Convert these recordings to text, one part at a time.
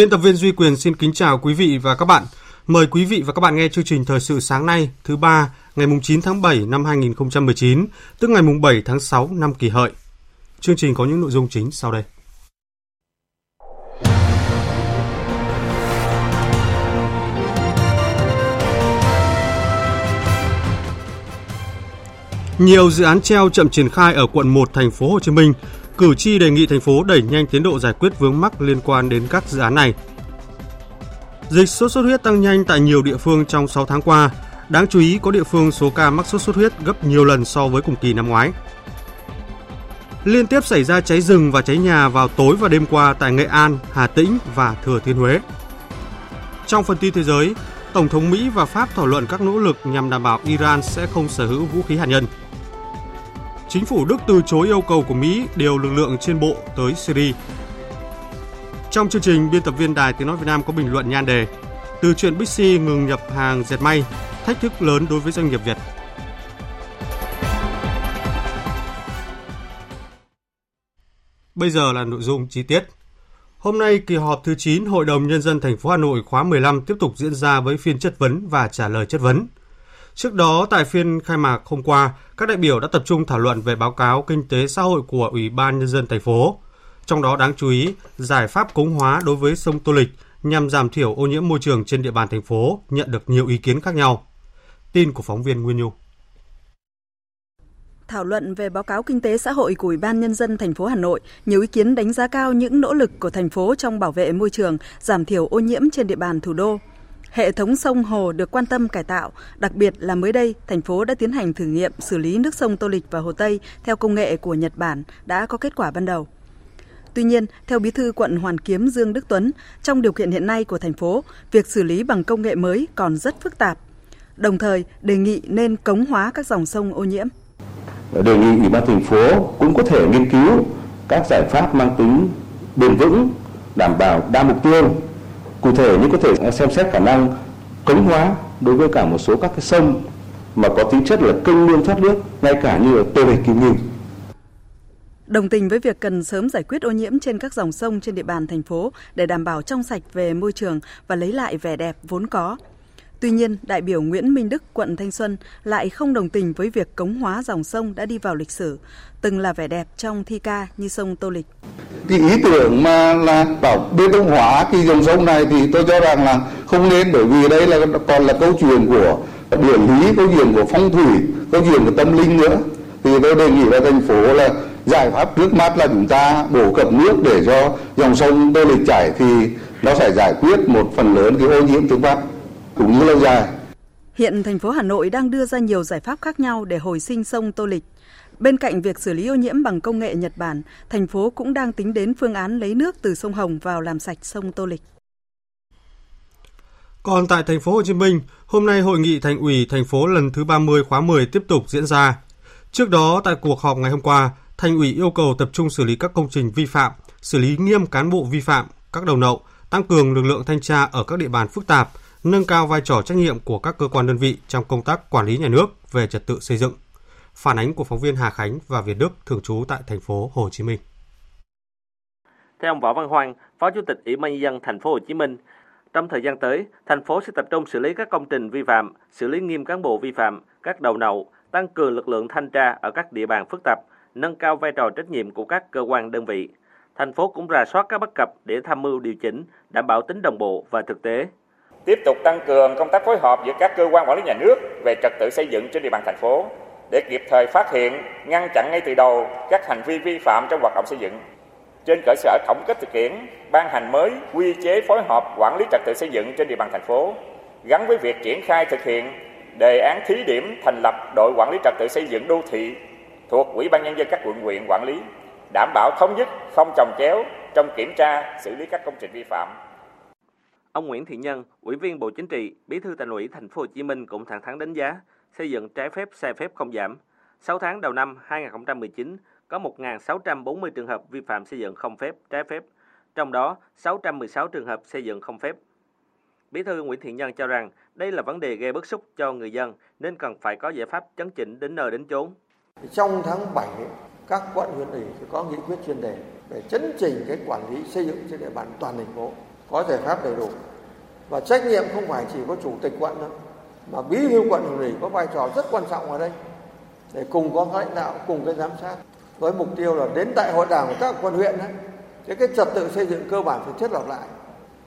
Biên tập viên Duy Quyền xin kính chào quý vị và các bạn. Mời quý vị và các bạn nghe chương trình thời sự sáng nay, thứ ba, ngày 9 tháng 7 năm 2019, tức ngày 7 tháng 6 năm kỷ hợi. Chương trình có những nội dung chính sau đây. Nhiều dự án treo chậm triển khai ở quận 1 thành phố Hồ Chí Minh Cử tri đề nghị thành phố đẩy nhanh tiến độ giải quyết vướng mắc liên quan đến các dự án này. Dịch sốt xuất huyết tăng nhanh tại nhiều địa phương trong 6 tháng qua. Đáng chú ý có địa phương số ca mắc sốt xuất huyết gấp nhiều lần so với cùng kỳ năm ngoái. Liên tiếp xảy ra cháy rừng và cháy nhà vào tối và đêm qua tại Nghệ An, Hà Tĩnh và Thừa Thiên Huế. Trong phần tin thế giới, Tổng thống Mỹ và Pháp thảo luận các nỗ lực nhằm đảm bảo Iran sẽ không sở hữu vũ khí hạt nhân. Chính phủ Đức từ chối yêu cầu của Mỹ điều lực lượng trên bộ tới Syria. Trong chương trình, biên tập viên Đài Tiếng Nói Việt Nam có bình luận nhan đề Từ chuyện Bixi ngừng nhập hàng dệt may, thách thức lớn đối với doanh nghiệp Việt. Bây giờ là nội dung chi tiết. Hôm nay, kỳ họp thứ 9 Hội đồng Nhân dân thành phố Hà Nội khóa 15 tiếp tục diễn ra với phiên chất vấn và trả lời chất vấn. Trước đó, tại phiên khai mạc hôm qua, các đại biểu đã tập trung thảo luận về báo cáo kinh tế xã hội của Ủy ban Nhân dân thành phố. Trong đó đáng chú ý, giải pháp cống hóa đối với sông Tô Lịch nhằm giảm thiểu ô nhiễm môi trường trên địa bàn thành phố nhận được nhiều ý kiến khác nhau. Tin của phóng viên Nguyên Nhu thảo luận về báo cáo kinh tế xã hội của Ủy ban nhân dân thành phố Hà Nội, nhiều ý kiến đánh giá cao những nỗ lực của thành phố trong bảo vệ môi trường, giảm thiểu ô nhiễm trên địa bàn thủ đô. Hệ thống sông hồ được quan tâm cải tạo, đặc biệt là mới đây, thành phố đã tiến hành thử nghiệm xử lý nước sông Tô Lịch và Hồ Tây theo công nghệ của Nhật Bản đã có kết quả ban đầu. Tuy nhiên, theo Bí thư quận Hoàn Kiếm Dương Đức Tuấn, trong điều kiện hiện nay của thành phố, việc xử lý bằng công nghệ mới còn rất phức tạp. Đồng thời, đề nghị nên cống hóa các dòng sông ô nhiễm. Đề nghị Ủy ban thành phố cũng có thể nghiên cứu các giải pháp mang tính bền vững, đảm bảo đa mục tiêu Cụ thể như có thể xem xét khả năng cống hóa đối với cả một số các cái sông mà có tính chất là kênh mương thoát nước, ngay cả như là Tô Lịch Kim Ngưu. Đồng tình với việc cần sớm giải quyết ô nhiễm trên các dòng sông trên địa bàn thành phố để đảm bảo trong sạch về môi trường và lấy lại vẻ đẹp vốn có. Tuy nhiên, đại biểu Nguyễn Minh Đức, quận Thanh Xuân lại không đồng tình với việc cống hóa dòng sông đã đi vào lịch sử, từng là vẻ đẹp trong thi ca như sông Tô Lịch. Cái ý tưởng mà là bảo bê tông hóa cái dòng sông này thì tôi cho rằng là không nên bởi vì đây là còn là câu chuyện của địa lý, câu chuyện của phong thủy, câu chuyện của tâm linh nữa. Thì tôi đề nghị là thành phố là giải pháp trước mắt là chúng ta bổ cập nước để cho dòng sông Tô Lịch chảy thì nó sẽ giải quyết một phần lớn cái ô nhiễm tiếng Bắc cũng như lâu dài. Hiện thành phố Hà Nội đang đưa ra nhiều giải pháp khác nhau để hồi sinh sông Tô Lịch. Bên cạnh việc xử lý ô nhiễm bằng công nghệ Nhật Bản, thành phố cũng đang tính đến phương án lấy nước từ sông Hồng vào làm sạch sông Tô Lịch. Còn tại thành phố Hồ Chí Minh, hôm nay hội nghị thành ủy thành phố lần thứ 30 khóa 10 tiếp tục diễn ra. Trước đó tại cuộc họp ngày hôm qua, thành ủy yêu cầu tập trung xử lý các công trình vi phạm, xử lý nghiêm cán bộ vi phạm, các đầu nậu, tăng cường lực lượng thanh tra ở các địa bàn phức tạp, nâng cao vai trò trách nhiệm của các cơ quan đơn vị trong công tác quản lý nhà nước về trật tự xây dựng. Phản ánh của phóng viên Hà Khánh và Việt Đức thường trú tại thành phố Hồ Chí Minh. Theo ông Võ Văn Hoàng, Phó Chủ tịch Ủy ban nhân dân thành phố Hồ Chí Minh, trong thời gian tới, thành phố sẽ tập trung xử lý các công trình vi phạm, xử lý nghiêm cán bộ vi phạm, các đầu nậu, tăng cường lực lượng thanh tra ở các địa bàn phức tạp, nâng cao vai trò trách nhiệm của các cơ quan đơn vị. Thành phố cũng rà soát các bất cập để tham mưu điều chỉnh, đảm bảo tính đồng bộ và thực tế tiếp tục tăng cường công tác phối hợp giữa các cơ quan quản lý nhà nước về trật tự xây dựng trên địa bàn thành phố, để kịp thời phát hiện, ngăn chặn ngay từ đầu các hành vi vi phạm trong hoạt động xây dựng. Trên cơ sở tổng kết thực tiễn, ban hành mới quy chế phối hợp quản lý trật tự xây dựng trên địa bàn thành phố, gắn với việc triển khai thực hiện đề án thí điểm thành lập đội quản lý trật tự xây dựng đô thị thuộc Ủy ban nhân dân các quận huyện quản lý, đảm bảo thống nhất, không trồng chéo trong kiểm tra, xử lý các công trình vi phạm. Ông Nguyễn Thiện Nhân, Ủy viên Bộ Chính trị, Bí thư Thành ủy Thành phố Hồ Chí Minh cũng thẳng thắn đánh giá xây dựng trái phép sai phép không giảm. 6 tháng đầu năm 2019 có 1.640 trường hợp vi phạm xây dựng không phép, trái phép, trong đó 616 trường hợp xây dựng không phép. Bí thư Nguyễn Thiện Nhân cho rằng đây là vấn đề gây bức xúc cho người dân nên cần phải có giải pháp chấn chỉnh đến nơi đến chốn. Trong tháng 7, các quận huyện ủy có nghị quyết chuyên đề để chấn chỉnh cái quản lý xây dựng trên địa bàn toàn thành phố có giải pháp đầy đủ. Và trách nhiệm không phải chỉ có chủ tịch quận đâu, mà bí thư quận ủy có vai trò rất quan trọng ở đây, để cùng có lãnh đạo, cùng cái giám sát, với mục tiêu là đến đại hội đảng của các quận huyện đấy. Cái cái trật tự xây dựng cơ bản phải thiết lập lại.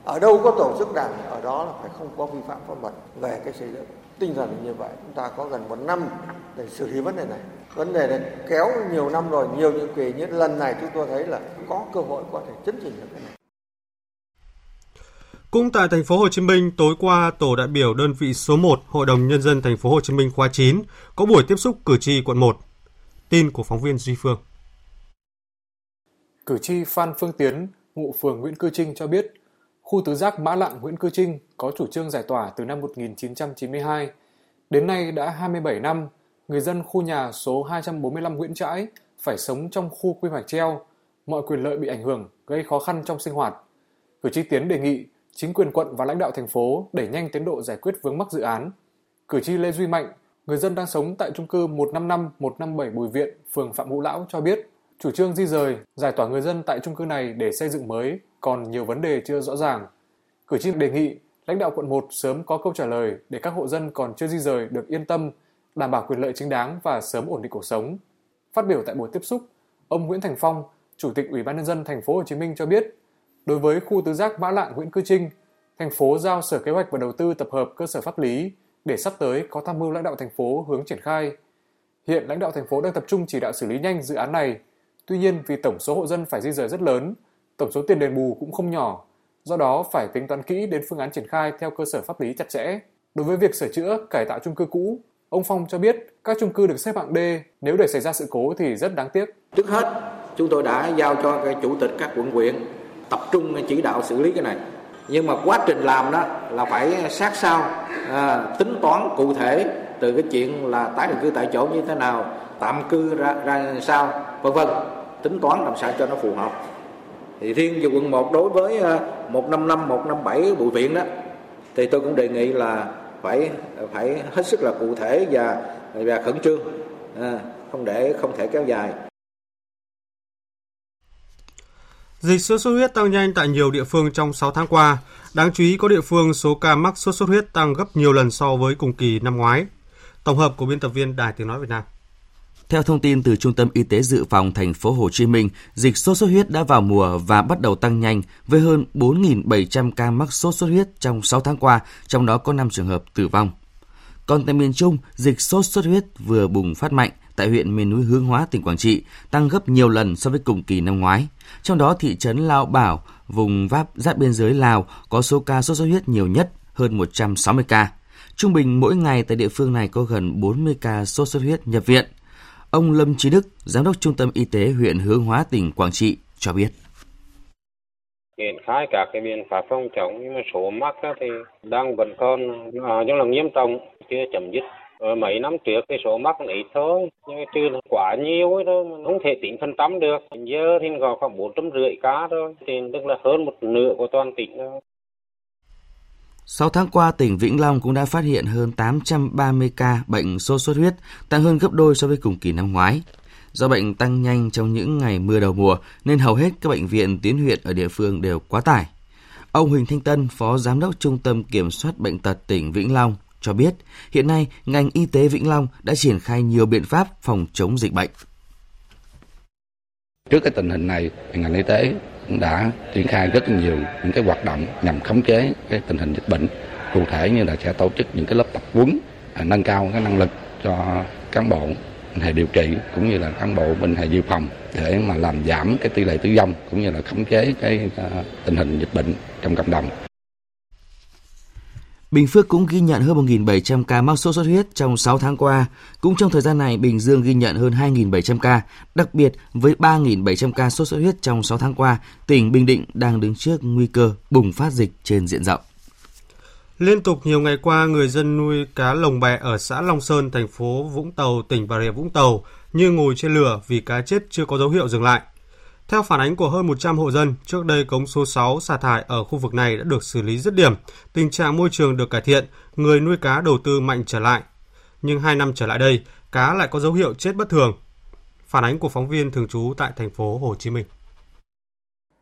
Ở đâu có tổ chức đảng, ở đó là phải không có vi phạm pháp luật về cái xây dựng. Tinh thần như vậy, chúng ta có gần một năm để xử lý vấn đề này. Vấn đề này kéo nhiều năm rồi, nhiều nhiệm kỳ. Nhưng lần này chúng tôi thấy là có cơ hội có thể chấn chỉnh được cái này cũng tại thành phố Hồ Chí Minh, tối qua tổ đại biểu đơn vị số 1 Hội đồng nhân dân thành phố Hồ Chí Minh khóa 9 có buổi tiếp xúc cử tri quận 1. Tin của phóng viên Duy Phương. Cử tri Phan Phương Tiến, ngụ phường Nguyễn Cư Trinh cho biết, khu tứ giác Mã Lạng Nguyễn Cư Trinh có chủ trương giải tỏa từ năm 1992. Đến nay đã 27 năm, người dân khu nhà số 245 Nguyễn Trãi phải sống trong khu quy hoạch treo, mọi quyền lợi bị ảnh hưởng, gây khó khăn trong sinh hoạt. Cử tri Tiến đề nghị chính quyền quận và lãnh đạo thành phố đẩy nhanh tiến độ giải quyết vướng mắc dự án. Cử tri Lê Duy Mạnh, người dân đang sống tại trung cư 155 157 Bùi Viện, phường Phạm Ngũ Lão cho biết, chủ trương di rời, giải tỏa người dân tại trung cư này để xây dựng mới còn nhiều vấn đề chưa rõ ràng. Cử tri đề nghị lãnh đạo quận 1 sớm có câu trả lời để các hộ dân còn chưa di rời được yên tâm, đảm bảo quyền lợi chính đáng và sớm ổn định cuộc sống. Phát biểu tại buổi tiếp xúc, ông Nguyễn Thành Phong, Chủ tịch Ủy ban nhân dân thành phố Hồ Chí Minh cho biết, Đối với khu tứ giác Mã Lạng Nguyễn Cư Trinh, thành phố giao Sở Kế hoạch và Đầu tư tập hợp cơ sở pháp lý để sắp tới có tham mưu lãnh đạo thành phố hướng triển khai. Hiện lãnh đạo thành phố đang tập trung chỉ đạo xử lý nhanh dự án này. Tuy nhiên vì tổng số hộ dân phải di rời rất lớn, tổng số tiền đền bù cũng không nhỏ, do đó phải tính toán kỹ đến phương án triển khai theo cơ sở pháp lý chặt chẽ. Đối với việc sửa chữa, cải tạo chung cư cũ, ông Phong cho biết các chung cư được xếp hạng D, nếu để xảy ra sự cố thì rất đáng tiếc. Trước hết, chúng tôi đã giao cho cái chủ tịch các quận huyện tập trung chỉ đạo xử lý cái này. Nhưng mà quá trình làm đó là phải sát sao à, tính toán cụ thể từ cái chuyện là tái định cư tại chỗ như thế nào tạm cư ra ra sao vân vân. Tính toán làm sao cho nó phù hợp. Thì riêng về quận 1 đối với à, 155 157 bùi viện đó thì tôi cũng đề nghị là phải phải hết sức là cụ thể và và khẩn trương à, không để không thể kéo dài. Dịch sốt xuất huyết tăng nhanh tại nhiều địa phương trong 6 tháng qua. Đáng chú ý có địa phương số ca mắc sốt xuất huyết tăng gấp nhiều lần so với cùng kỳ năm ngoái. Tổng hợp của biên tập viên Đài Tiếng nói Việt Nam. Theo thông tin từ Trung tâm Y tế Dự phòng thành phố Hồ Chí Minh, dịch sốt xuất huyết đã vào mùa và bắt đầu tăng nhanh với hơn 4.700 ca mắc sốt xuất huyết trong 6 tháng qua, trong đó có 5 trường hợp tử vong. Còn tại miền Trung, dịch sốt xuất huyết vừa bùng phát mạnh tại huyện miền núi Hướng Hóa, tỉnh Quảng Trị, tăng gấp nhiều lần so với cùng kỳ năm ngoái. Trong đó thị trấn Lao Bảo, vùng váp giáp biên giới Lào có số ca sốt xuất huyết nhiều nhất, hơn 160 ca. Trung bình mỗi ngày tại địa phương này có gần 40 ca sốt xuất huyết nhập viện. Ông Lâm Trí Đức, Giám đốc Trung tâm Y tế huyện Hướng Hóa, tỉnh Quảng Trị cho biết triển khai các cái biện pháp phòng chống nhưng mà số mắc thì đang vẫn còn à, rất là nghiêm trọng chưa chấm dứt rồi mấy năm trước cái số mắc ít thôi nhưng mà trừ quá nhiều ấy thôi không thể tính phần trăm được giờ thì còn khoảng bốn trăm rưỡi cá thôi thì tức là hơn một nửa của toàn tỉnh thôi 6 tháng qua, tỉnh Vĩnh Long cũng đã phát hiện hơn 830 ca bệnh sốt xuất huyết, tăng hơn gấp đôi so với cùng kỳ năm ngoái. Do bệnh tăng nhanh trong những ngày mưa đầu mùa nên hầu hết các bệnh viện tuyến huyện ở địa phương đều quá tải. Ông Huỳnh Thanh Tân, Phó Giám đốc Trung tâm Kiểm soát Bệnh tật tỉnh Vĩnh Long cho biết hiện nay ngành y tế Vĩnh Long đã triển khai nhiều biện pháp phòng chống dịch bệnh. Trước cái tình hình này, ngành y tế cũng đã triển khai rất nhiều những cái hoạt động nhằm khống chế cái tình hình dịch bệnh. Cụ thể như là sẽ tổ chức những cái lớp tập huấn à, nâng cao cái năng lực cho cán bộ hệ điều trị cũng như là cán bộ bên hệ dự phòng để mà làm giảm cái tỷ lệ tử vong cũng như là khống chế cái à, tình hình dịch bệnh trong cộng đồng. Bình Phước cũng ghi nhận hơn 1.700 ca mắc sốt xuất huyết trong 6 tháng qua. Cũng trong thời gian này, Bình Dương ghi nhận hơn 2.700 ca. Đặc biệt, với 3.700 ca sốt xuất huyết trong 6 tháng qua, tỉnh Bình Định đang đứng trước nguy cơ bùng phát dịch trên diện rộng. Liên tục nhiều ngày qua, người dân nuôi cá lồng bè ở xã Long Sơn, thành phố Vũng Tàu, tỉnh Bà Rịa Vũng Tàu như ngồi trên lửa vì cá chết chưa có dấu hiệu dừng lại. Theo phản ánh của hơn 100 hộ dân, trước đây cống số 6 xả thải ở khu vực này đã được xử lý dứt điểm, tình trạng môi trường được cải thiện, người nuôi cá đầu tư mạnh trở lại. Nhưng hai năm trở lại đây, cá lại có dấu hiệu chết bất thường. Phản ánh của phóng viên thường trú tại thành phố Hồ Chí Minh.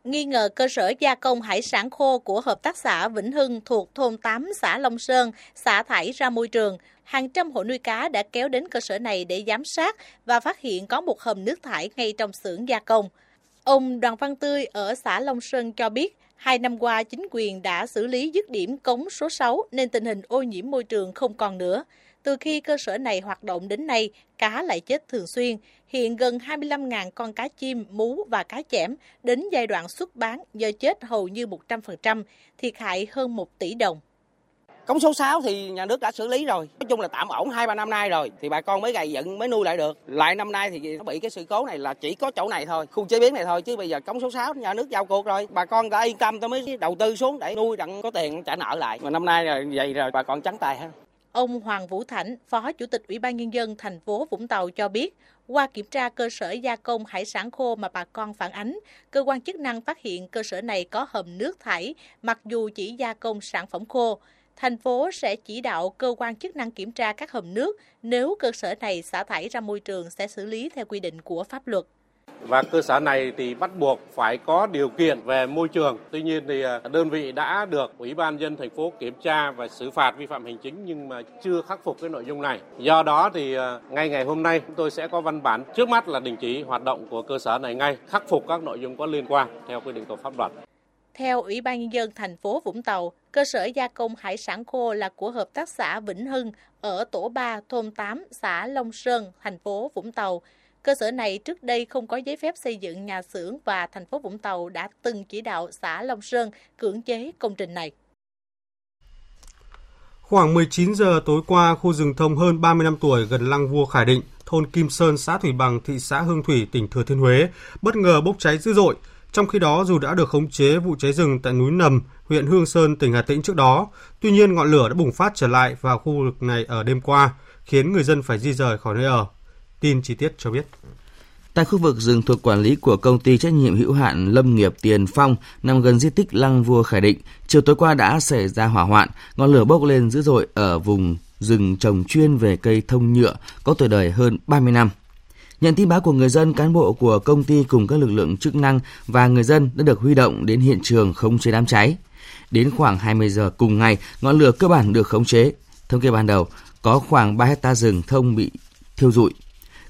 Nghi ngờ cơ sở gia công hải sản khô của Hợp tác xã Vĩnh Hưng thuộc thôn 8 xã Long Sơn xả thải ra môi trường, hàng trăm hộ nuôi cá đã kéo đến cơ sở này để giám sát và phát hiện có một hầm nước thải ngay trong xưởng gia công. Ông Đoàn Văn Tươi ở xã Long Sơn cho biết, hai năm qua chính quyền đã xử lý dứt điểm cống số 6 nên tình hình ô nhiễm môi trường không còn nữa. Từ khi cơ sở này hoạt động đến nay, cá lại chết thường xuyên. Hiện gần 25.000 con cá chim, mú và cá chẽm đến giai đoạn xuất bán do chết hầu như 100%, thiệt hại hơn 1 tỷ đồng. Cống số 6 thì nhà nước đã xử lý rồi. Nói chung là tạm ổn 2-3 năm nay rồi. Thì bà con mới gầy dựng mới nuôi lại được. Lại năm nay thì nó bị cái sự cố này là chỉ có chỗ này thôi. Khu chế biến này thôi. Chứ bây giờ cống số 6 nhà nước giao cuộc rồi. Bà con đã yên tâm tôi mới đầu tư xuống để nuôi đặng có tiền trả nợ lại. Mà năm nay là vậy rồi bà con trắng tay ha. Ông Hoàng Vũ Thảnh, Phó Chủ tịch Ủy ban Nhân dân thành phố Vũng Tàu cho biết, qua kiểm tra cơ sở gia công hải sản khô mà bà con phản ánh, cơ quan chức năng phát hiện cơ sở này có hầm nước thải, mặc dù chỉ gia công sản phẩm khô. Thành phố sẽ chỉ đạo cơ quan chức năng kiểm tra các hầm nước, nếu cơ sở này xả thải ra môi trường sẽ xử lý theo quy định của pháp luật và cơ sở này thì bắt buộc phải có điều kiện về môi trường. Tuy nhiên thì à, đơn vị đã được Ủy ban dân thành phố kiểm tra và xử phạt vi phạm hành chính nhưng mà chưa khắc phục cái nội dung này. Do đó thì à, ngay ngày hôm nay chúng tôi sẽ có văn bản trước mắt là đình chỉ hoạt động của cơ sở này ngay, khắc phục các nội dung có liên quan theo quy định của pháp luật. Theo Ủy ban Nhân dân thành phố Vũng Tàu, cơ sở gia công hải sản khô là của Hợp tác xã Vĩnh Hưng ở tổ 3, thôn 8, xã Long Sơn, thành phố Vũng Tàu. Cơ sở này trước đây không có giấy phép xây dựng nhà xưởng và thành phố Vũng Tàu đã từng chỉ đạo xã Long Sơn cưỡng chế công trình này. Khoảng 19 giờ tối qua, khu rừng thông hơn 30 năm tuổi gần Lăng Vua Khải Định, thôn Kim Sơn, xã Thủy Bằng, thị xã Hương Thủy, tỉnh Thừa Thiên Huế, bất ngờ bốc cháy dữ dội. Trong khi đó, dù đã được khống chế vụ cháy rừng tại núi Nầm, huyện Hương Sơn, tỉnh Hà Tĩnh trước đó, tuy nhiên ngọn lửa đã bùng phát trở lại vào khu vực này ở đêm qua, khiến người dân phải di rời khỏi nơi ở. Tin chi tiết cho biết. Tại khu vực rừng thuộc quản lý của công ty trách nhiệm hữu hạn Lâm nghiệp Tiền Phong nằm gần di tích Lăng Vua Khải Định, chiều tối qua đã xảy ra hỏa hoạn, ngọn lửa bốc lên dữ dội ở vùng rừng trồng chuyên về cây thông nhựa có tuổi đời hơn 30 năm. Nhận tin báo của người dân, cán bộ của công ty cùng các lực lượng chức năng và người dân đã được huy động đến hiện trường khống chế đám cháy. Đến khoảng 20 giờ cùng ngày, ngọn lửa cơ bản được khống chế. Thống kê ban đầu, có khoảng 3 hecta rừng thông bị thiêu rụi.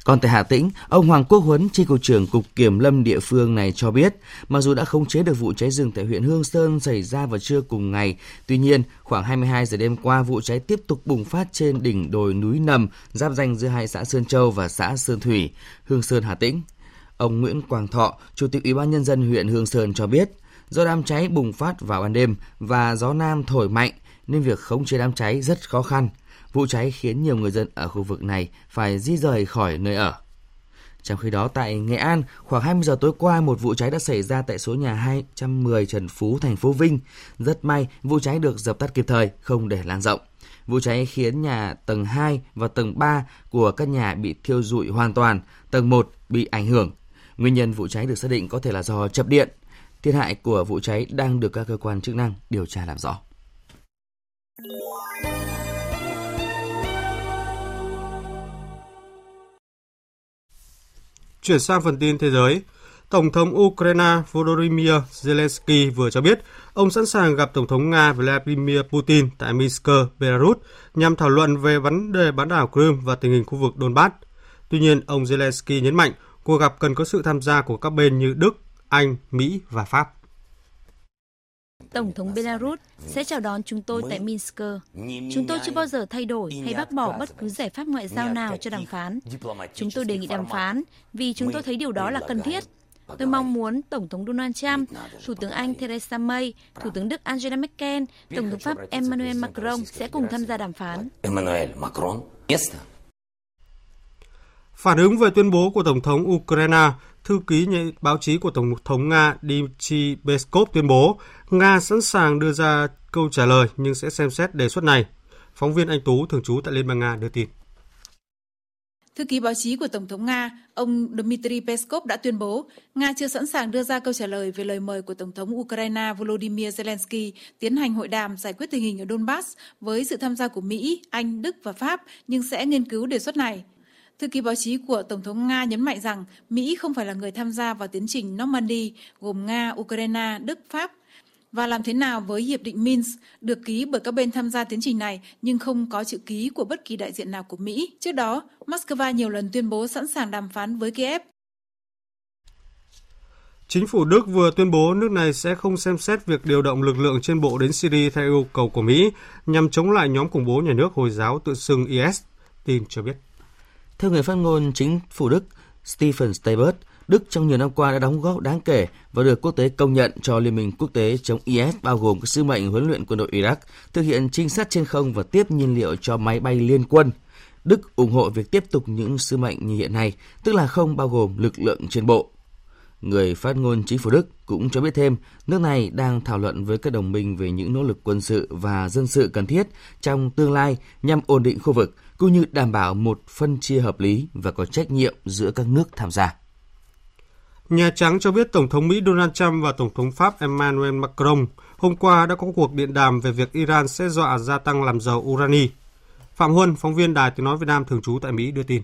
Còn tại Hà Tĩnh, ông Hoàng Quốc Huấn, tri cục trưởng Cục Kiểm lâm địa phương này cho biết, mặc dù đã khống chế được vụ cháy rừng tại huyện Hương Sơn xảy ra vào trưa cùng ngày, tuy nhiên, khoảng 22 giờ đêm qua, vụ cháy tiếp tục bùng phát trên đỉnh đồi núi Nầm, giáp danh giữa hai xã Sơn Châu và xã Sơn Thủy, Hương Sơn, Hà Tĩnh. Ông Nguyễn Quang Thọ, Chủ tịch Ủy ban Nhân dân huyện Hương Sơn cho biết, do đám cháy bùng phát vào ban đêm và gió nam thổi mạnh, nên việc khống chế đám cháy rất khó khăn – Vụ cháy khiến nhiều người dân ở khu vực này phải di rời khỏi nơi ở. Trong khi đó tại Nghệ An, khoảng 20 giờ tối qua một vụ cháy đã xảy ra tại số nhà 210 Trần Phú, thành phố Vinh. Rất may vụ cháy được dập tắt kịp thời, không để lan rộng. Vụ cháy khiến nhà tầng 2 và tầng 3 của căn nhà bị thiêu rụi hoàn toàn, tầng 1 bị ảnh hưởng. Nguyên nhân vụ cháy được xác định có thể là do chập điện. Thiệt hại của vụ cháy đang được các cơ quan chức năng điều tra làm rõ. Chuyển sang phần tin thế giới, Tổng thống Ukraine Volodymyr Zelensky vừa cho biết ông sẵn sàng gặp Tổng thống Nga Vladimir Putin tại Minsk, Belarus nhằm thảo luận về vấn đề bán đảo Crimea và tình hình khu vực Donbass. Tuy nhiên, ông Zelensky nhấn mạnh cuộc gặp cần có sự tham gia của các bên như Đức, Anh, Mỹ và Pháp. Tổng thống Belarus sẽ chào đón chúng tôi tại Minsk. Chúng tôi chưa bao giờ thay đổi hay bác bỏ bất cứ giải pháp ngoại giao nào cho đàm phán. Chúng tôi đề nghị đàm phán vì chúng tôi thấy điều đó là cần thiết. Tôi mong muốn Tổng thống Donald Trump, Thủ tướng Anh Theresa May, Thủ tướng Đức Angela Merkel, Tổng thống Pháp Emmanuel Macron sẽ cùng tham gia đàm phán. Emmanuel Macron, Phản ứng về tuyên bố của Tổng thống Ukraine, thư ký báo chí của Tổng thống Nga Dmitry Peskov tuyên bố Nga sẵn sàng đưa ra câu trả lời nhưng sẽ xem xét đề xuất này. Phóng viên Anh Tú, thường trú tại Liên bang Nga đưa tin. Thư ký báo chí của Tổng thống Nga, ông Dmitry Peskov đã tuyên bố Nga chưa sẵn sàng đưa ra câu trả lời về lời mời của Tổng thống Ukraine Volodymyr Zelensky tiến hành hội đàm giải quyết tình hình ở Donbass với sự tham gia của Mỹ, Anh, Đức và Pháp, nhưng sẽ nghiên cứu đề xuất này. Thư ký báo chí của Tổng thống Nga nhấn mạnh rằng Mỹ không phải là người tham gia vào tiến trình Normandy gồm Nga, Ukraine, Đức, Pháp và làm thế nào với Hiệp định Minsk được ký bởi các bên tham gia tiến trình này nhưng không có chữ ký của bất kỳ đại diện nào của Mỹ. Trước đó, Moscow nhiều lần tuyên bố sẵn sàng đàm phán với Kiev. Chính phủ Đức vừa tuyên bố nước này sẽ không xem xét việc điều động lực lượng trên bộ đến Syria theo yêu cầu của Mỹ nhằm chống lại nhóm khủng bố nhà nước Hồi giáo tự xưng IS, tin cho biết. Theo người phát ngôn chính phủ Đức Stephen Steibert, Đức trong nhiều năm qua đã đóng góp đáng kể và được quốc tế công nhận cho Liên minh quốc tế chống IS bao gồm các sứ mệnh huấn luyện quân đội Iraq, thực hiện trinh sát trên không và tiếp nhiên liệu cho máy bay liên quân. Đức ủng hộ việc tiếp tục những sứ mệnh như hiện nay, tức là không bao gồm lực lượng trên bộ. Người phát ngôn chính phủ Đức cũng cho biết thêm, nước này đang thảo luận với các đồng minh về những nỗ lực quân sự và dân sự cần thiết trong tương lai nhằm ổn định khu vực, cũng như đảm bảo một phân chia hợp lý và có trách nhiệm giữa các nước tham gia. Nhà Trắng cho biết Tổng thống Mỹ Donald Trump và Tổng thống Pháp Emmanuel Macron hôm qua đã có cuộc điện đàm về việc Iran sẽ dọa gia tăng làm dầu urani. Phạm Huân, phóng viên Đài Tiếng Nói Việt Nam thường trú tại Mỹ đưa tin.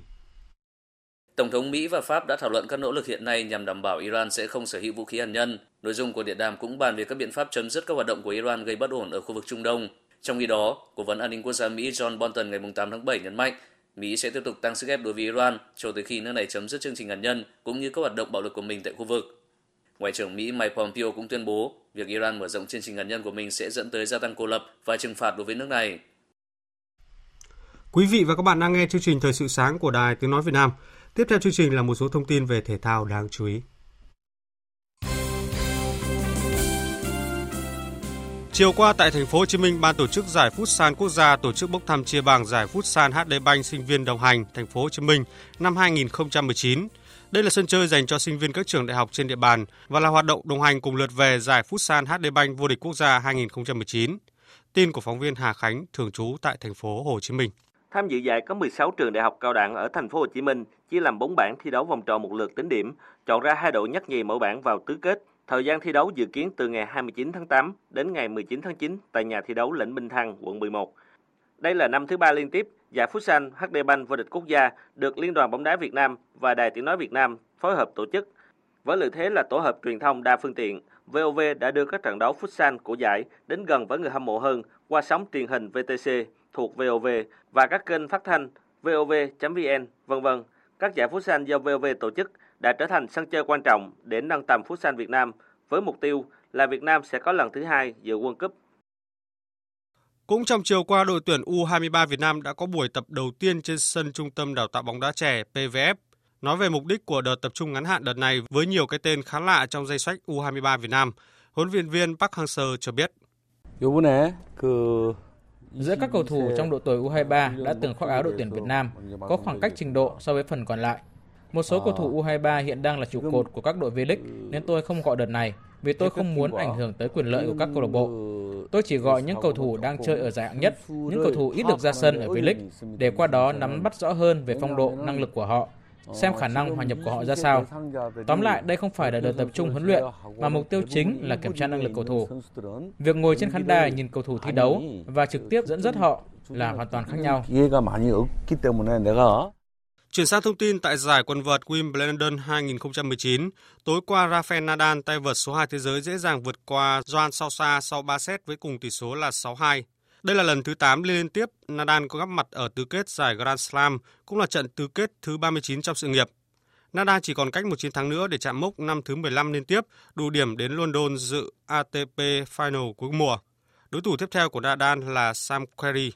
Tổng thống Mỹ và Pháp đã thảo luận các nỗ lực hiện nay nhằm đảm bảo Iran sẽ không sở hữu vũ khí hạt nhân. Nội dung của điện đàm cũng bàn về các biện pháp chấm dứt các hoạt động của Iran gây bất ổn ở khu vực Trung Đông. Trong khi đó, Cố vấn an ninh quốc gia Mỹ John Bolton ngày 8 tháng 7 nhấn mạnh Mỹ sẽ tiếp tục tăng sức ép đối với Iran cho tới khi nước này chấm dứt chương trình hạt nhân cũng như các hoạt động bạo lực của mình tại khu vực. Ngoại trưởng Mỹ Mike Pompeo cũng tuyên bố việc Iran mở rộng chương trình hạt nhân của mình sẽ dẫn tới gia tăng cô lập và trừng phạt đối với nước này. Quý vị và các bạn đang nghe chương trình Thời sự sáng của Đài Tiếng Nói Việt Nam. Tiếp theo chương trình là một số thông tin về thể thao đáng chú ý. Chiều qua tại thành phố Hồ Chí Minh, ban tổ chức giải Futsal quốc gia tổ chức bốc thăm chia bảng giải Futsal HD Bank sinh viên đồng hành thành phố Hồ Chí Minh năm 2019. Đây là sân chơi dành cho sinh viên các trường đại học trên địa bàn và là hoạt động đồng hành cùng lượt về giải Futsal HD Bank vô địch quốc gia 2019. Tin của phóng viên Hà Khánh thường trú tại thành phố Hồ Chí Minh. Tham dự giải có 16 trường đại học cao đẳng ở thành phố Hồ Chí Minh, chia làm 4 bảng thi đấu vòng tròn một lượt tính điểm, chọn ra hai đội nhất nhì mỗi bảng vào tứ kết Thời gian thi đấu dự kiến từ ngày 29 tháng 8 đến ngày 19 tháng 9 tại nhà thi đấu Lĩnh Minh Thăng, quận 11. Đây là năm thứ ba liên tiếp giải Futsal HD Bank vô địch quốc gia được Liên đoàn bóng đá Việt Nam và Đài Tiếng nói Việt Nam phối hợp tổ chức. Với lợi thế là tổ hợp truyền thông đa phương tiện, VOV đã đưa các trận đấu Futsal của giải đến gần với người hâm mộ hơn qua sóng truyền hình VTC thuộc VOV và các kênh phát thanh vov.vn, vân vân. Các giải Futsal do VOV tổ chức đã trở thành sân chơi quan trọng để nâng tầm Futsal Việt Nam với mục tiêu là Việt Nam sẽ có lần thứ hai dự World Cup. Cũng trong chiều qua, đội tuyển U23 Việt Nam đã có buổi tập đầu tiên trên sân Trung tâm Đào tạo bóng đá trẻ PVF. Nói về mục đích của đợt tập trung ngắn hạn đợt này với nhiều cái tên khá lạ trong danh sách U23 Việt Nam, huấn luyện viên Park Hang-seo cho biết. Giữa các cầu thủ trong độ tuổi U23 đã từng khoác áo đội tuyển Việt Nam có khoảng cách trình độ so với phần còn lại. Một số cầu thủ U23 hiện đang là trụ cột của các đội V-League nên tôi không gọi đợt này vì tôi không muốn ảnh hưởng tới quyền lợi của các câu lạc bộ. Tôi chỉ gọi những cầu thủ đang chơi ở giải hạng nhất, những cầu thủ ít được ra sân ở V-League để qua đó nắm bắt rõ hơn về phong độ, năng lực của họ, xem khả năng hòa nhập của họ ra sao. Tóm lại, đây không phải là đợt tập trung huấn luyện, mà mục tiêu chính là kiểm tra năng lực cầu thủ. Việc ngồi trên khán đài nhìn cầu thủ thi đấu và trực tiếp dẫn dắt họ là hoàn toàn khác nhau. Chuyển sang thông tin tại giải quần vợt Wimbledon 2019, tối qua Rafael Nadal tay vợt số 2 thế giới dễ dàng vượt qua Joan Sosa sau 3 set với cùng tỷ số là 6-2. Đây là lần thứ 8 liên tiếp Nadal có gặp mặt ở tứ kết giải Grand Slam, cũng là trận tứ kết thứ 39 trong sự nghiệp. Nadal chỉ còn cách một chiến thắng nữa để chạm mốc năm thứ 15 liên tiếp, đủ điểm đến London dự ATP Final cuối mùa. Đối thủ tiếp theo của Nadal là Sam Querrey.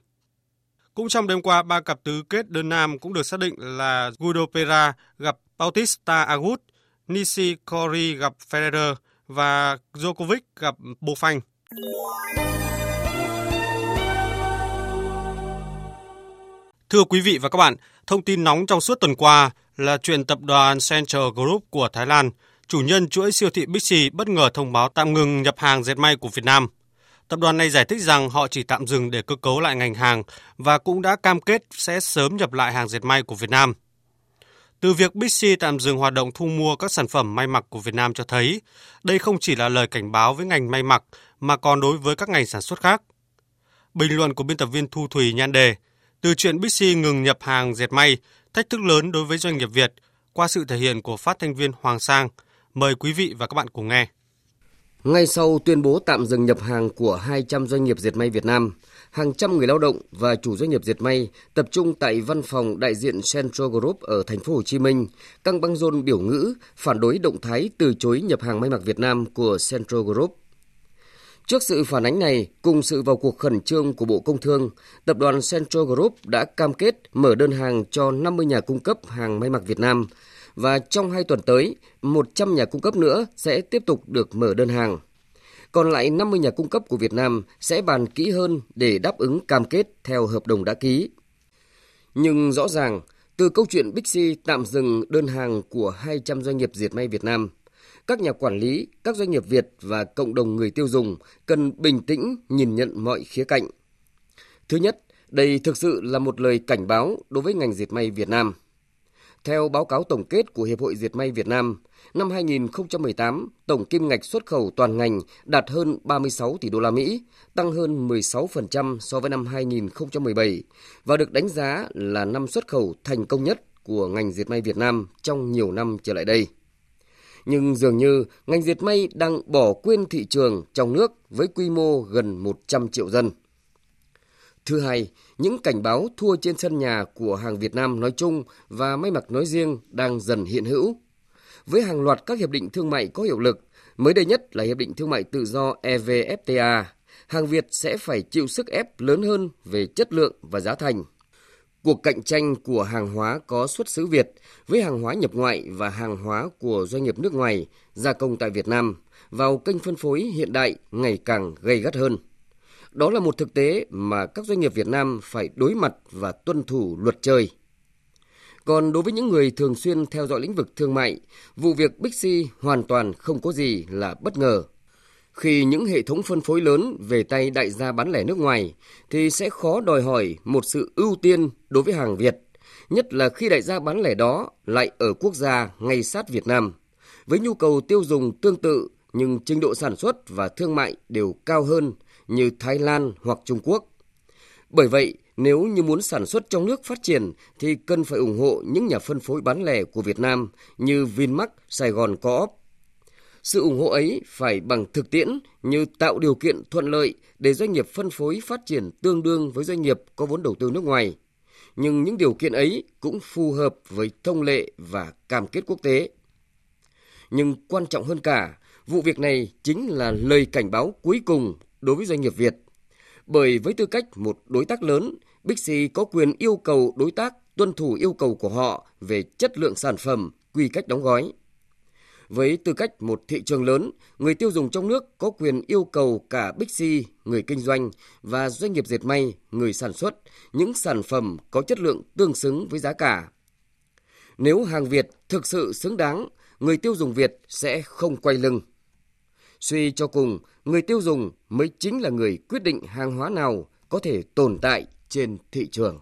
Cũng trong đêm qua, ba cặp tứ kết đơn nam cũng được xác định là Guido Pera gặp Bautista Agut, Nishikori gặp Federer và Djokovic gặp Bofanh. Thưa quý vị và các bạn, thông tin nóng trong suốt tuần qua là chuyện tập đoàn Central Group của Thái Lan, chủ nhân chuỗi siêu thị Bixi bất ngờ thông báo tạm ngừng nhập hàng dệt may của Việt Nam. Tập đoàn này giải thích rằng họ chỉ tạm dừng để cơ cấu lại ngành hàng và cũng đã cam kết sẽ sớm nhập lại hàng dệt may của Việt Nam. Từ việc Bixi tạm dừng hoạt động thu mua các sản phẩm may mặc của Việt Nam cho thấy, đây không chỉ là lời cảnh báo với ngành may mặc mà còn đối với các ngành sản xuất khác. Bình luận của biên tập viên Thu Thủy nhan đề từ chuyện Bixi ngừng nhập hàng dệt may, thách thức lớn đối với doanh nghiệp Việt qua sự thể hiện của phát thanh viên Hoàng Sang. Mời quý vị và các bạn cùng nghe. Ngay sau tuyên bố tạm dừng nhập hàng của 200 doanh nghiệp dệt may Việt Nam, hàng trăm người lao động và chủ doanh nghiệp dệt may tập trung tại văn phòng đại diện Central Group ở thành phố Hồ Chí Minh, căng băng rôn biểu ngữ phản đối động thái từ chối nhập hàng may mặc Việt Nam của Central Group. Trước sự phản ánh này, cùng sự vào cuộc khẩn trương của Bộ Công Thương, tập đoàn Central Group đã cam kết mở đơn hàng cho 50 nhà cung cấp hàng may mặc Việt Nam và trong hai tuần tới, 100 nhà cung cấp nữa sẽ tiếp tục được mở đơn hàng. Còn lại 50 nhà cung cấp của Việt Nam sẽ bàn kỹ hơn để đáp ứng cam kết theo hợp đồng đã ký. Nhưng rõ ràng, từ câu chuyện Bixi tạm dừng đơn hàng của 200 doanh nghiệp diệt may Việt Nam – các nhà quản lý, các doanh nghiệp Việt và cộng đồng người tiêu dùng cần bình tĩnh nhìn nhận mọi khía cạnh. Thứ nhất, đây thực sự là một lời cảnh báo đối với ngành dệt may Việt Nam. Theo báo cáo tổng kết của Hiệp hội diệt may Việt Nam, năm 2018, tổng kim ngạch xuất khẩu toàn ngành đạt hơn 36 tỷ đô la Mỹ, tăng hơn 16% so với năm 2017 và được đánh giá là năm xuất khẩu thành công nhất của ngành diệt may Việt Nam trong nhiều năm trở lại đây nhưng dường như ngành diệt may đang bỏ quên thị trường trong nước với quy mô gần 100 triệu dân. Thứ hai, những cảnh báo thua trên sân nhà của hàng Việt Nam nói chung và may mặc nói riêng đang dần hiện hữu. Với hàng loạt các hiệp định thương mại có hiệu lực, mới đây nhất là hiệp định thương mại tự do EVFTA, hàng Việt sẽ phải chịu sức ép lớn hơn về chất lượng và giá thành. Cuộc cạnh tranh của hàng hóa có xuất xứ Việt với hàng hóa nhập ngoại và hàng hóa của doanh nghiệp nước ngoài gia công tại Việt Nam vào kênh phân phối hiện đại ngày càng gây gắt hơn. Đó là một thực tế mà các doanh nghiệp Việt Nam phải đối mặt và tuân thủ luật chơi. Còn đối với những người thường xuyên theo dõi lĩnh vực thương mại, vụ việc Bixi hoàn toàn không có gì là bất ngờ khi những hệ thống phân phối lớn về tay đại gia bán lẻ nước ngoài thì sẽ khó đòi hỏi một sự ưu tiên đối với hàng Việt, nhất là khi đại gia bán lẻ đó lại ở quốc gia ngay sát Việt Nam, với nhu cầu tiêu dùng tương tự nhưng trình độ sản xuất và thương mại đều cao hơn như Thái Lan hoặc Trung Quốc. Bởi vậy, nếu như muốn sản xuất trong nước phát triển thì cần phải ủng hộ những nhà phân phối bán lẻ của Việt Nam như Vinmark, Sài Gòn Co-op sự ủng hộ ấy phải bằng thực tiễn như tạo điều kiện thuận lợi để doanh nghiệp phân phối phát triển tương đương với doanh nghiệp có vốn đầu tư nước ngoài. Nhưng những điều kiện ấy cũng phù hợp với thông lệ và cam kết quốc tế. Nhưng quan trọng hơn cả, vụ việc này chính là lời cảnh báo cuối cùng đối với doanh nghiệp Việt. Bởi với tư cách một đối tác lớn, Bixi có quyền yêu cầu đối tác tuân thủ yêu cầu của họ về chất lượng sản phẩm, quy cách đóng gói. Với tư cách một thị trường lớn, người tiêu dùng trong nước có quyền yêu cầu cả Bixi, người kinh doanh và doanh nghiệp dệt may, người sản xuất những sản phẩm có chất lượng tương xứng với giá cả. Nếu hàng Việt thực sự xứng đáng, người tiêu dùng Việt sẽ không quay lưng. Suy cho cùng, người tiêu dùng mới chính là người quyết định hàng hóa nào có thể tồn tại trên thị trường.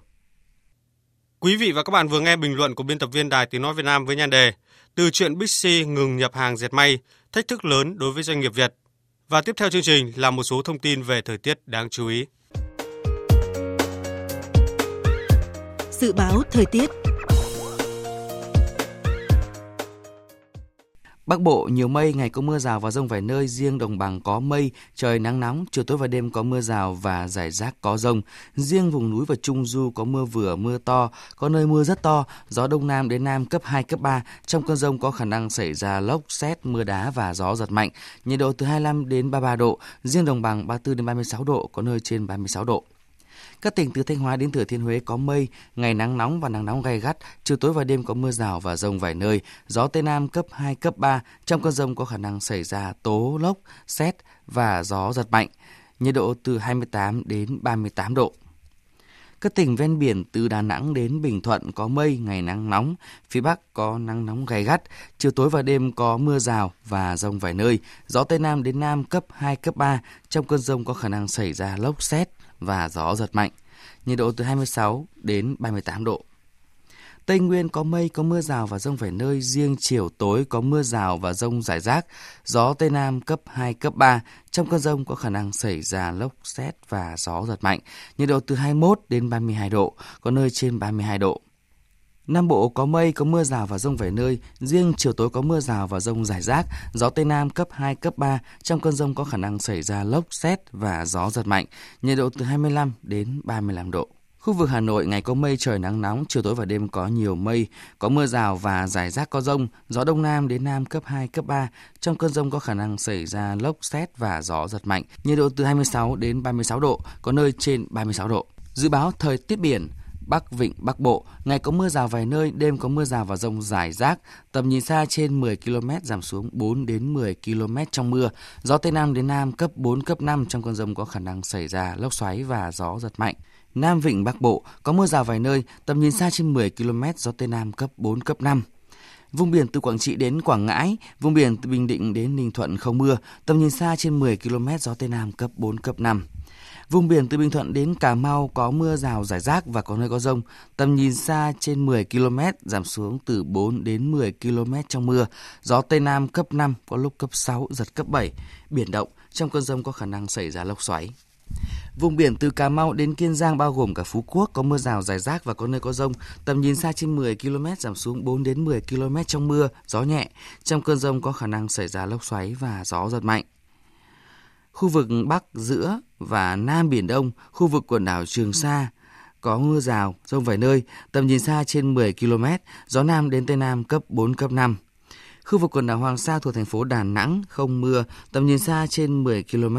Quý vị và các bạn vừa nghe bình luận của biên tập viên Đài Tiếng Nói Việt Nam với nhan đề từ chuyện Bixi ngừng nhập hàng dệt may, thách thức lớn đối với doanh nghiệp Việt. Và tiếp theo chương trình là một số thông tin về thời tiết đáng chú ý. Dự báo thời tiết Bắc Bộ nhiều mây, ngày có mưa rào và rông vài nơi, riêng đồng bằng có mây, trời nắng nóng, chiều tối và đêm có mưa rào và rải rác có rông. Riêng vùng núi và Trung Du có mưa vừa, mưa to, có nơi mưa rất to, gió đông nam đến nam cấp 2, cấp 3. Trong cơn rông có khả năng xảy ra lốc, xét, mưa đá và gió giật mạnh. Nhiệt độ từ 25 đến 33 độ, riêng đồng bằng 34 đến 36 độ, có nơi trên 36 độ. Các tỉnh từ Thanh Hóa đến Thừa Thiên Huế có mây, ngày nắng nóng và nắng nóng gay gắt, chiều tối và đêm có mưa rào và rông vài nơi, gió Tây Nam cấp 2, cấp 3. Trong cơn rông có khả năng xảy ra tố, lốc, xét và gió giật mạnh. Nhiệt độ từ 28 đến 38 độ. Các tỉnh ven biển từ Đà Nẵng đến Bình Thuận có mây, ngày nắng nóng, phía Bắc có nắng nóng gay gắt, chiều tối và đêm có mưa rào và rông vài nơi, gió Tây Nam đến Nam cấp 2, cấp 3, trong cơn rông có khả năng xảy ra lốc xét và gió giật mạnh, nhiệt độ từ 26 đến 38 độ. Tây Nguyên có mây, có mưa rào và rông vài nơi, riêng chiều tối có mưa rào và rông rải rác, gió Tây Nam cấp 2, cấp 3. Trong cơn rông có khả năng xảy ra lốc xét và gió giật mạnh, nhiệt độ từ 21 đến 32 độ, có nơi trên 32 độ. Nam Bộ có mây, có mưa rào và rông vài nơi, riêng chiều tối có mưa rào và rông rải rác, gió Tây Nam cấp 2, cấp 3, trong cơn rông có khả năng xảy ra lốc, xét và gió giật mạnh, nhiệt độ từ 25 đến 35 độ. Khu vực Hà Nội ngày có mây trời nắng nóng, chiều tối và đêm có nhiều mây, có mưa rào và rải rác có rông, gió đông nam đến nam cấp 2, cấp 3. Trong cơn rông có khả năng xảy ra lốc xét và gió giật mạnh, nhiệt độ từ 26 đến 36 độ, có nơi trên 36 độ. Dự báo thời tiết biển, Bắc Vịnh Bắc Bộ, ngày có mưa rào vài nơi, đêm có mưa rào và rông rải rác, tầm nhìn xa trên 10 km giảm xuống 4 đến 10 km trong mưa, gió Tây Nam đến Nam cấp 4, cấp 5 trong cơn rông có khả năng xảy ra lốc xoáy và gió giật mạnh. Nam Vịnh Bắc Bộ có mưa rào vài nơi, tầm nhìn xa trên 10 km, gió Tây Nam cấp 4, cấp 5. Vùng biển từ Quảng Trị đến Quảng Ngãi, vùng biển từ Bình Định đến Ninh Thuận không mưa, tầm nhìn xa trên 10 km, gió Tây Nam cấp 4, cấp 5. Vùng biển từ Bình Thuận đến Cà Mau có mưa rào rải rác và có nơi có rông. Tầm nhìn xa trên 10 km, giảm xuống từ 4 đến 10 km trong mưa. Gió Tây Nam cấp 5, có lúc cấp 6, giật cấp 7. Biển động, trong cơn rông có khả năng xảy ra lốc xoáy. Vùng biển từ Cà Mau đến Kiên Giang bao gồm cả Phú Quốc có mưa rào rải rác và có nơi có rông. Tầm nhìn xa trên 10 km giảm xuống 4 đến 10 km trong mưa, gió nhẹ. Trong cơn rông có khả năng xảy ra lốc xoáy và gió giật mạnh. Khu vực Bắc, giữa và Nam Biển Đông, khu vực quần đảo Trường Sa có mưa rào, rông vài nơi, tầm nhìn xa trên 10 km, gió Nam đến Tây Nam cấp 4, cấp 5. Khu vực quần đảo Hoàng Sa thuộc thành phố Đà Nẵng không mưa, tầm nhìn xa trên 10 km,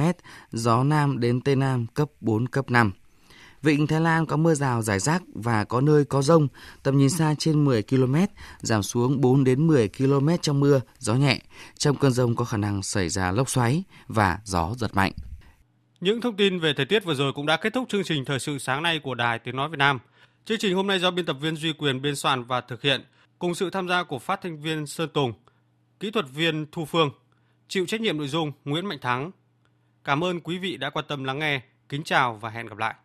gió Nam đến Tây Nam cấp 4, cấp 5. Vịnh Thái Lan có mưa rào rải rác và có nơi có rông, tầm nhìn xa trên 10 km, giảm xuống 4 đến 10 km trong mưa, gió nhẹ. Trong cơn rông có khả năng xảy ra lốc xoáy và gió giật mạnh. Những thông tin về thời tiết vừa rồi cũng đã kết thúc chương trình thời sự sáng nay của Đài Tiếng nói Việt Nam. Chương trình hôm nay do biên tập viên Duy Quyền biên soạn và thực hiện, cùng sự tham gia của phát thanh viên Sơn Tùng, kỹ thuật viên Thu Phương, chịu trách nhiệm nội dung Nguyễn Mạnh Thắng. Cảm ơn quý vị đã quan tâm lắng nghe. Kính chào và hẹn gặp lại.